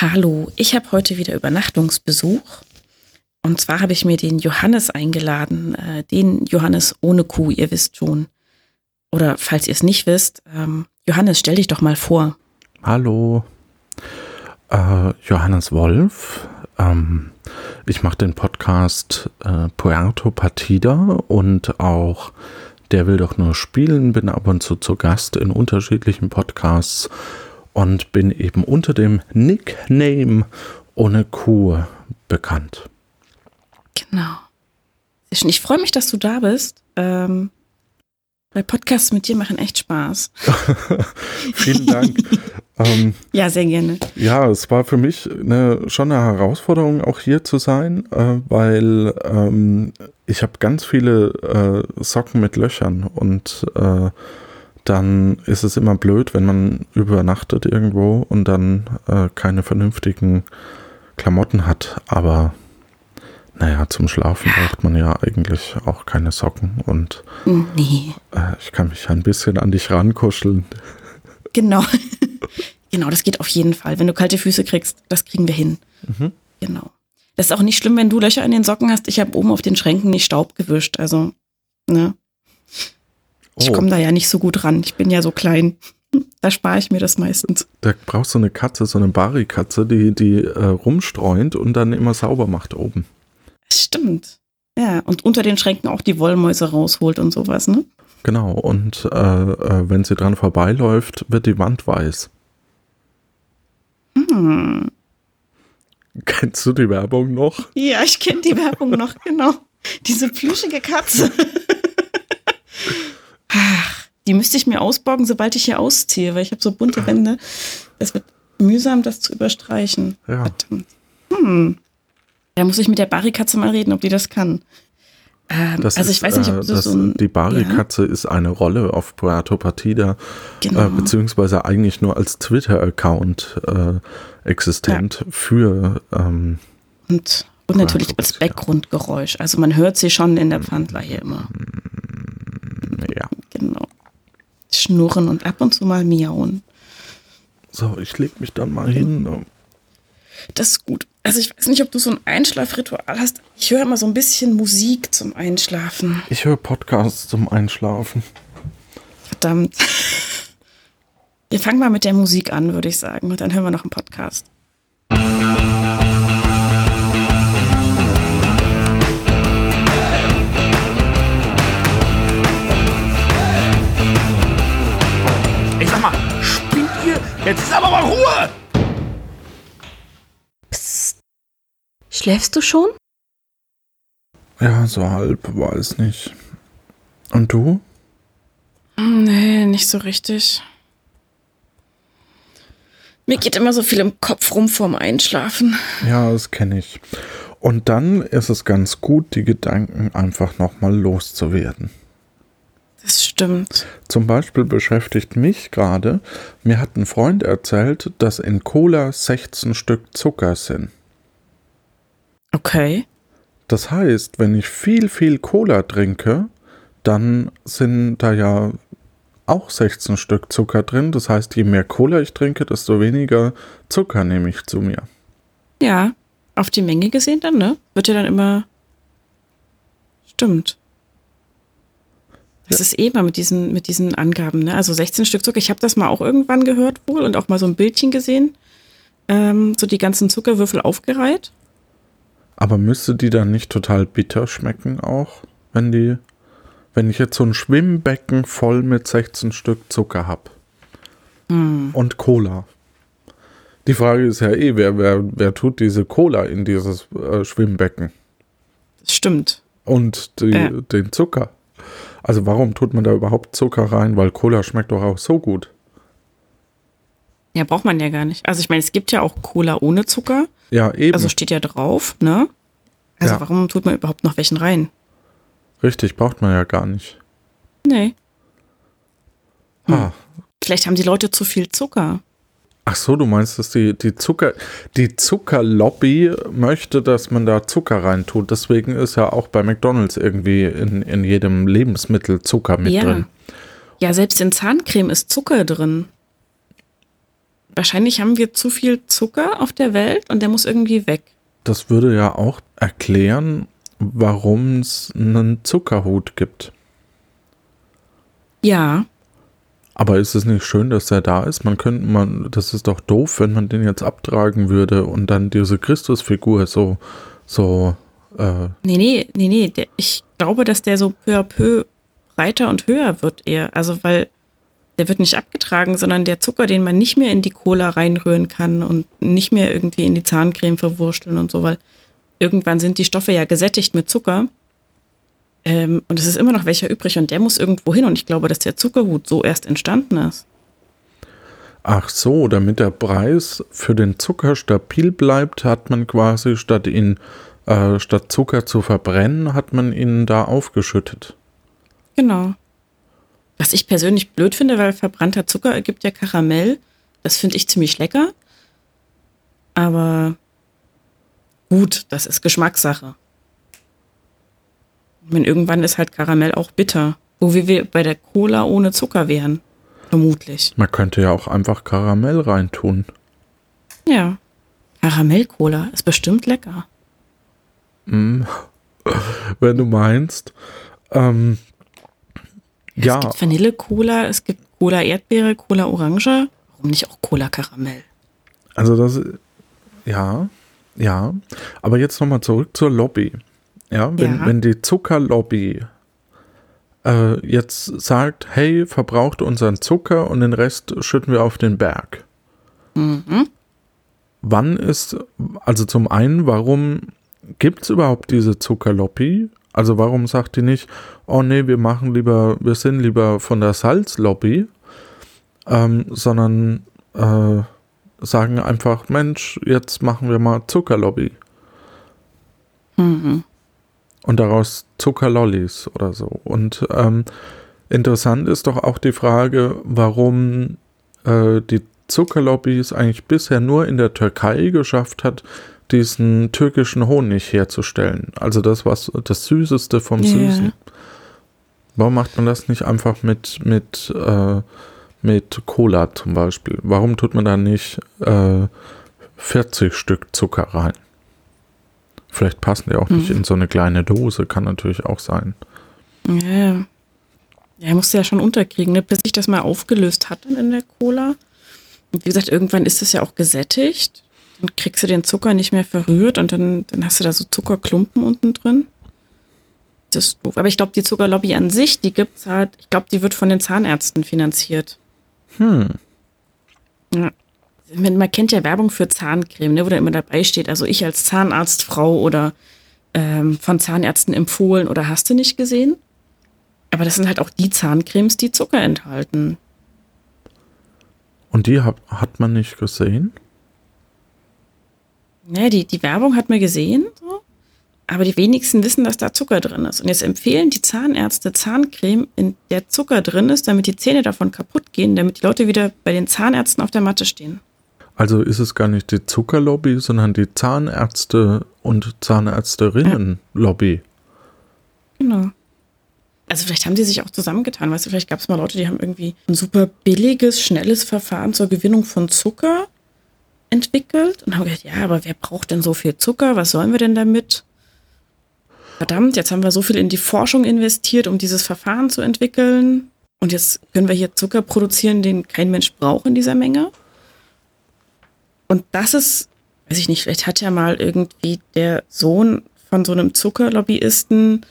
Hallo, ich habe heute wieder Übernachtungsbesuch. Und zwar habe ich mir den Johannes eingeladen, äh, den Johannes ohne Kuh, ihr wisst schon. Oder falls ihr es nicht wisst, ähm, Johannes, stell dich doch mal vor. Hallo, äh, Johannes Wolf. Ähm, ich mache den Podcast äh, Puerto Partida und auch Der will doch nur spielen, bin ab und zu zu Gast in unterschiedlichen Podcasts und bin eben unter dem Nickname ohne Kuh bekannt. Genau. Ich freue mich, dass du da bist. Ähm, weil Podcasts mit dir machen echt Spaß. Vielen Dank. ähm, ja, sehr gerne. Ja, es war für mich eine, schon eine Herausforderung, auch hier zu sein, äh, weil ähm, ich habe ganz viele äh, Socken mit Löchern und äh, dann ist es immer blöd, wenn man übernachtet irgendwo und dann äh, keine vernünftigen Klamotten hat. Aber naja, zum Schlafen braucht man ja eigentlich auch keine Socken und nee. äh, ich kann mich ein bisschen an dich rankuscheln. Genau. genau, das geht auf jeden Fall. Wenn du kalte Füße kriegst, das kriegen wir hin. Mhm. Genau. Das ist auch nicht schlimm, wenn du Löcher in den Socken hast. Ich habe oben auf den Schränken nicht Staub gewischt. Also, ne? Ich oh. komme da ja nicht so gut ran. Ich bin ja so klein. Da spare ich mir das meistens. Da brauchst du eine Katze, so eine Bari-Katze, die, die äh, rumstreunt und dann immer sauber macht oben. Stimmt. Ja, und unter den Schränken auch die Wollmäuse rausholt und sowas, ne? Genau, und äh, äh, wenn sie dran vorbeiläuft, wird die Wand weiß. Hm. Kennst du die Werbung noch? Ja, ich kenne die Werbung noch, genau. Diese plüschige Katze. Ach, die müsste ich mir ausborgen, sobald ich hier ausziehe, weil ich habe so bunte Wände. Es wird mühsam, das zu überstreichen. Ja. Verdammt. Hm. Da muss ich mit der Barikatze mal reden, ob die das kann. Ähm, also ich ist, weiß nicht, ob äh, das, so ein, Die Barikatze ja. ist eine Rolle auf Puerto Partida, genau. äh, beziehungsweise eigentlich nur als Twitter-Account äh, existent ja. für ähm, und, und natürlich als Backgrundgeräusch. Also man hört sie schon in der Pfandler hier immer. Genau. Schnurren und ab und zu mal miauen. So, ich leg mich dann mal hin. Das ist gut. Also ich weiß nicht, ob du so ein Einschlafritual hast. Ich höre immer so ein bisschen Musik zum Einschlafen. Ich höre Podcasts zum Einschlafen. Verdammt. Wir fangen mal mit der Musik an, würde ich sagen. Und dann hören wir noch einen Podcast. Jetzt ist aber mal Ruhe! Schläfst du schon? Ja, so halb, weiß nicht. Und du? Nee, nicht so richtig. Mir geht immer so viel im Kopf rum vorm Einschlafen. Ja, das kenne ich. Und dann ist es ganz gut, die Gedanken einfach nochmal loszuwerden. Das stimmt. Zum Beispiel beschäftigt mich gerade, mir hat ein Freund erzählt, dass in Cola 16 Stück Zucker sind. Okay. Das heißt, wenn ich viel, viel Cola trinke, dann sind da ja auch 16 Stück Zucker drin. Das heißt, je mehr Cola ich trinke, desto weniger Zucker nehme ich zu mir. Ja, auf die Menge gesehen dann, ne? Wird ja dann immer. Stimmt. Das ja. ist eh mal mit diesen, mit diesen Angaben, ne? Also 16 Stück Zucker. Ich habe das mal auch irgendwann gehört wohl und auch mal so ein Bildchen gesehen. Ähm, so die ganzen Zuckerwürfel aufgereiht. Aber müsste die dann nicht total bitter schmecken auch, wenn die, wenn ich jetzt so ein Schwimmbecken voll mit 16 Stück Zucker habe mm. und Cola. Die Frage ist ja eh, wer, wer, wer tut diese Cola in dieses äh, Schwimmbecken? Stimmt. Und die, äh. den Zucker. Also warum tut man da überhaupt Zucker rein? Weil Cola schmeckt doch auch so gut. Ja, braucht man ja gar nicht. Also ich meine, es gibt ja auch Cola ohne Zucker. Ja, eben. Also steht ja drauf, ne? Also ja. warum tut man überhaupt noch welchen rein? Richtig, braucht man ja gar nicht. Nee. Hm. Vielleicht haben die Leute zu viel Zucker. Ach so, du meinst, dass die, die Zucker, die Zuckerlobby möchte, dass man da Zucker reintut. Deswegen ist ja auch bei McDonalds irgendwie in, in jedem Lebensmittel Zucker mit ja. drin. Ja, selbst in Zahncreme ist Zucker drin. wahrscheinlich haben wir zu viel Zucker auf der Welt und der muss irgendwie weg. Das würde ja auch erklären, warum es einen Zuckerhut gibt. Ja. Aber ist es nicht schön, dass er da ist? Man könnte man, das ist doch doof, wenn man den jetzt abtragen würde und dann diese Christusfigur so, so. Äh nee, nee, nee, nee. Der, ich glaube, dass der so peu à peu breiter und höher wird eher. Also, weil der wird nicht abgetragen, sondern der Zucker, den man nicht mehr in die Cola reinrühren kann und nicht mehr irgendwie in die Zahncreme verwursteln und so, weil irgendwann sind die Stoffe ja gesättigt mit Zucker. Ähm, und es ist immer noch welcher übrig und der muss irgendwo hin. Und ich glaube, dass der Zuckerhut so erst entstanden ist. Ach so, damit der Preis für den Zucker stabil bleibt, hat man quasi statt ihn äh, statt Zucker zu verbrennen, hat man ihn da aufgeschüttet. Genau. Was ich persönlich blöd finde, weil verbrannter Zucker ergibt ja Karamell. Das finde ich ziemlich lecker. Aber gut, das ist Geschmackssache. Ich meine, irgendwann ist halt Karamell auch bitter. Wo wir bei der Cola ohne Zucker wären. Vermutlich. Man könnte ja auch einfach Karamell reintun. Ja. Karamell-Cola ist bestimmt lecker. Mm. Wenn du meinst. Ähm, ja. Es gibt Vanille-Cola, es gibt Cola-Erdbeere, Cola-Orange. Warum nicht auch Cola-Karamell? Also das, ja, ja. Aber jetzt nochmal zurück zur Lobby. Ja, wenn, ja. wenn die Zuckerlobby äh, jetzt sagt, hey, verbraucht unseren Zucker und den Rest schütten wir auf den Berg. Mhm. Wann ist, also zum einen, warum gibt es überhaupt diese Zuckerlobby? Also warum sagt die nicht, oh nee, wir machen lieber, wir sind lieber von der Salzlobby, ähm, sondern äh, sagen einfach, Mensch, jetzt machen wir mal Zuckerlobby. Mhm und daraus Zuckerlollis oder so. Und ähm, interessant ist doch auch die Frage, warum äh, die Zuckerlobby es eigentlich bisher nur in der Türkei geschafft hat, diesen türkischen Honig herzustellen. Also das, was das Süßeste vom yeah. Süßen. Warum macht man das nicht einfach mit, mit, äh, mit Cola zum Beispiel? Warum tut man da nicht äh, 40 Stück Zucker rein? Vielleicht passen die auch nicht mhm. in so eine kleine Dose, kann natürlich auch sein. Ja, ja. er musste ja schon unterkriegen, ne? bis sich das mal aufgelöst hat in der Cola. Und wie gesagt, irgendwann ist es ja auch gesättigt. Dann kriegst du den Zucker nicht mehr verrührt und dann, dann hast du da so Zuckerklumpen unten drin. Das ist doof. Aber ich glaube, die Zuckerlobby an sich, die gibt's halt, ich glaube, die wird von den Zahnärzten finanziert. Hm. Ja man kennt ja Werbung für Zahncreme, ne, wo da immer dabei steht, also ich als Zahnarztfrau oder ähm, von Zahnärzten empfohlen oder hast du nicht gesehen? Aber das sind halt auch die Zahncremes, die Zucker enthalten. Und die hat, hat man nicht gesehen? Ne, die, die Werbung hat man gesehen, so. aber die wenigsten wissen, dass da Zucker drin ist. Und jetzt empfehlen die Zahnärzte Zahncreme, in der Zucker drin ist, damit die Zähne davon kaputt gehen, damit die Leute wieder bei den Zahnärzten auf der Matte stehen. Also ist es gar nicht die Zuckerlobby, sondern die Zahnärzte und Zahnärzterinnenlobby. Genau. Also vielleicht haben die sich auch zusammengetan, weißt du, vielleicht gab es mal Leute, die haben irgendwie ein super billiges, schnelles Verfahren zur Gewinnung von Zucker entwickelt und haben gedacht, ja, aber wer braucht denn so viel Zucker? Was sollen wir denn damit? Verdammt, jetzt haben wir so viel in die Forschung investiert, um dieses Verfahren zu entwickeln. Und jetzt können wir hier Zucker produzieren, den kein Mensch braucht in dieser Menge. Und das ist, weiß ich nicht, vielleicht hat ja mal irgendwie der Sohn von so einem Zuckerlobbyisten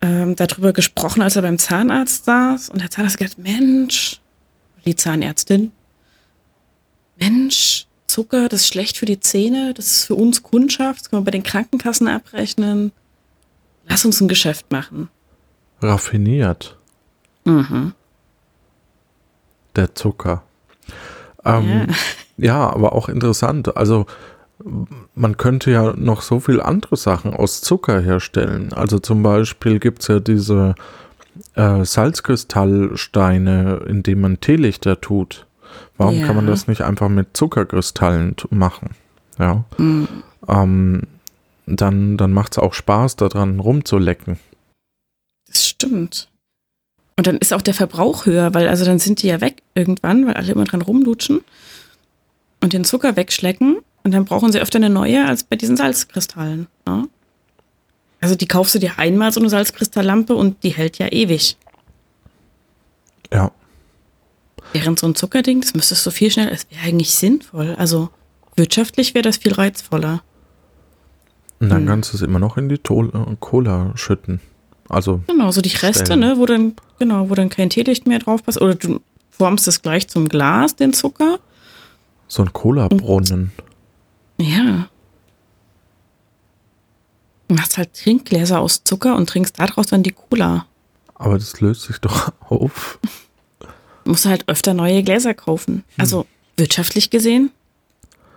ähm, darüber gesprochen, als er beim Zahnarzt saß. Und der Zahnarzt hat gesagt, Mensch, die Zahnärztin, Mensch, Zucker, das ist schlecht für die Zähne, das ist für uns Kundschaft, das können wir bei den Krankenkassen abrechnen. Lass uns ein Geschäft machen. Raffiniert. Mhm. Der Zucker. Ähm, ja. Ja, aber auch interessant. Also man könnte ja noch so viel andere Sachen aus Zucker herstellen. Also zum Beispiel gibt es ja diese äh, Salzkristallsteine, in denen man Teelichter tut. Warum ja. kann man das nicht einfach mit Zuckerkristallen machen? Ja. Mhm. Ähm, dann dann macht es auch Spaß, daran rumzulecken. Das stimmt. Und dann ist auch der Verbrauch höher, weil also dann sind die ja weg irgendwann, weil alle immer dran rumlutschen. Und den Zucker wegschlecken und dann brauchen sie öfter eine neue als bei diesen Salzkristallen. Ne? Also die kaufst du dir einmal so eine Salzkristalllampe und die hält ja ewig. Ja. Während so ein Zuckerding, das müsstest du viel schneller, es wäre eigentlich sinnvoll. Also wirtschaftlich wäre das viel reizvoller. Und dann Hm. kannst du es immer noch in die Tol äh, Cola schütten. Also, Genau, so die Reste, Stellen. ne, wo dann, genau, wo dann kein Teelicht mehr drauf passt. Oder du formst es gleich zum Glas, den Zucker. So ein Cola-Brunnen. Ja. Du machst halt Trinkgläser aus Zucker und trinkst daraus dann die Cola. Aber das löst sich doch auf. Du musst halt öfter neue Gläser kaufen. Also wirtschaftlich gesehen.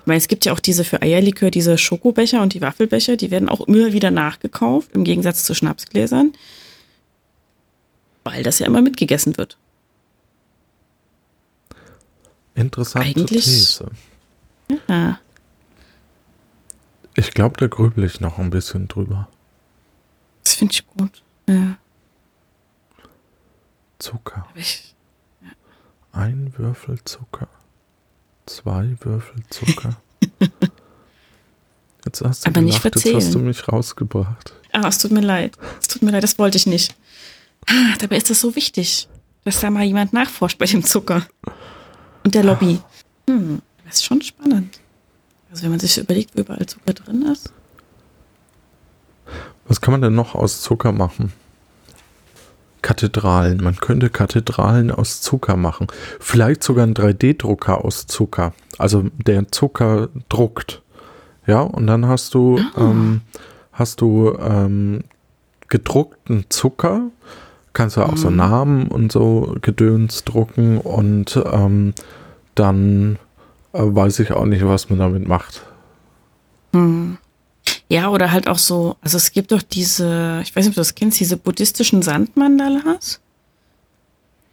Ich meine, es gibt ja auch diese für Eierlikör, diese Schokobecher und die Waffelbecher, die werden auch immer wieder nachgekauft, im Gegensatz zu Schnapsgläsern. Weil das ja immer mitgegessen wird. Interessante Eigentlich- These. Ja. Ich glaube, da grübel ich noch ein bisschen drüber. Das finde ich gut. Ja. Zucker. Ich, Ein Würfel Zucker. Zwei Würfel Zucker. Jetzt hast du Aber nicht gelacht, jetzt hast du verzählen. mich rausgebracht. ah, es tut mir leid. Es tut mir leid, das wollte ich nicht. Ah, dabei ist das so wichtig, dass da mal jemand nachforscht bei dem Zucker. Und der Lobby. Hm, das ist schon spannend. Also wenn man sich überlegt, wo überall Zucker drin ist. Was kann man denn noch aus Zucker machen? Kathedralen. Man könnte Kathedralen aus Zucker machen. Vielleicht sogar einen 3D-Drucker aus Zucker. Also der Zucker druckt. Ja, und dann hast du, ähm, hast du ähm, gedruckten Zucker. Kannst du auch so Namen und so Gedöns drucken und ähm, dann äh, weiß ich auch nicht, was man damit macht. Ja, oder halt auch so, also es gibt doch diese, ich weiß nicht, ob du das kennst, diese buddhistischen Sandmandalas,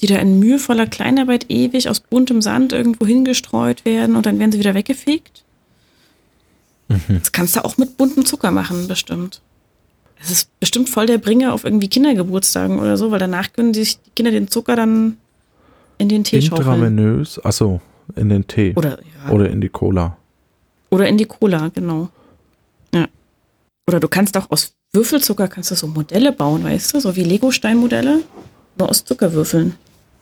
die da in mühevoller Kleinarbeit ewig aus buntem Sand irgendwo hingestreut werden und dann werden sie wieder weggefegt. Das kannst du auch mit buntem Zucker machen, bestimmt. Das ist bestimmt voll der Bringer auf irgendwie Kindergeburtstagen oder so, weil danach können sich die Kinder den Zucker dann in den Tee schaufeln. Intravenös, achso, in den Tee. Oder, ja. Oder in die Cola. Oder in die Cola, genau. Ja. Oder du kannst auch aus Würfelzucker kannst du so Modelle bauen, weißt du, so wie Lego-Steinmodelle, nur aus Zuckerwürfeln.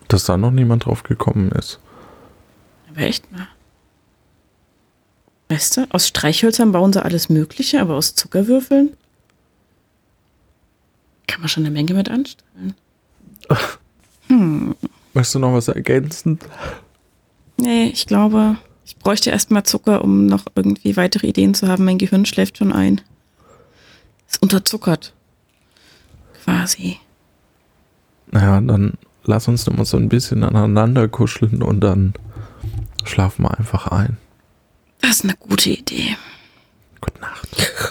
Dass da noch niemand drauf gekommen ist. Aber echt mal. Weißt du, aus Streichhölzern bauen sie alles Mögliche, aber aus Zuckerwürfeln kann man schon eine Menge mit anstellen. Möchtest du noch was ergänzen? Nee, ich glaube, ich bräuchte erstmal Zucker, um noch irgendwie weitere Ideen zu haben. Mein Gehirn schläft schon ein. Ist unterzuckert. Quasi. Naja, dann lass uns noch mal so ein bisschen aneinander kuscheln und dann schlafen wir einfach ein. Das ist eine gute Idee. Gute Nacht.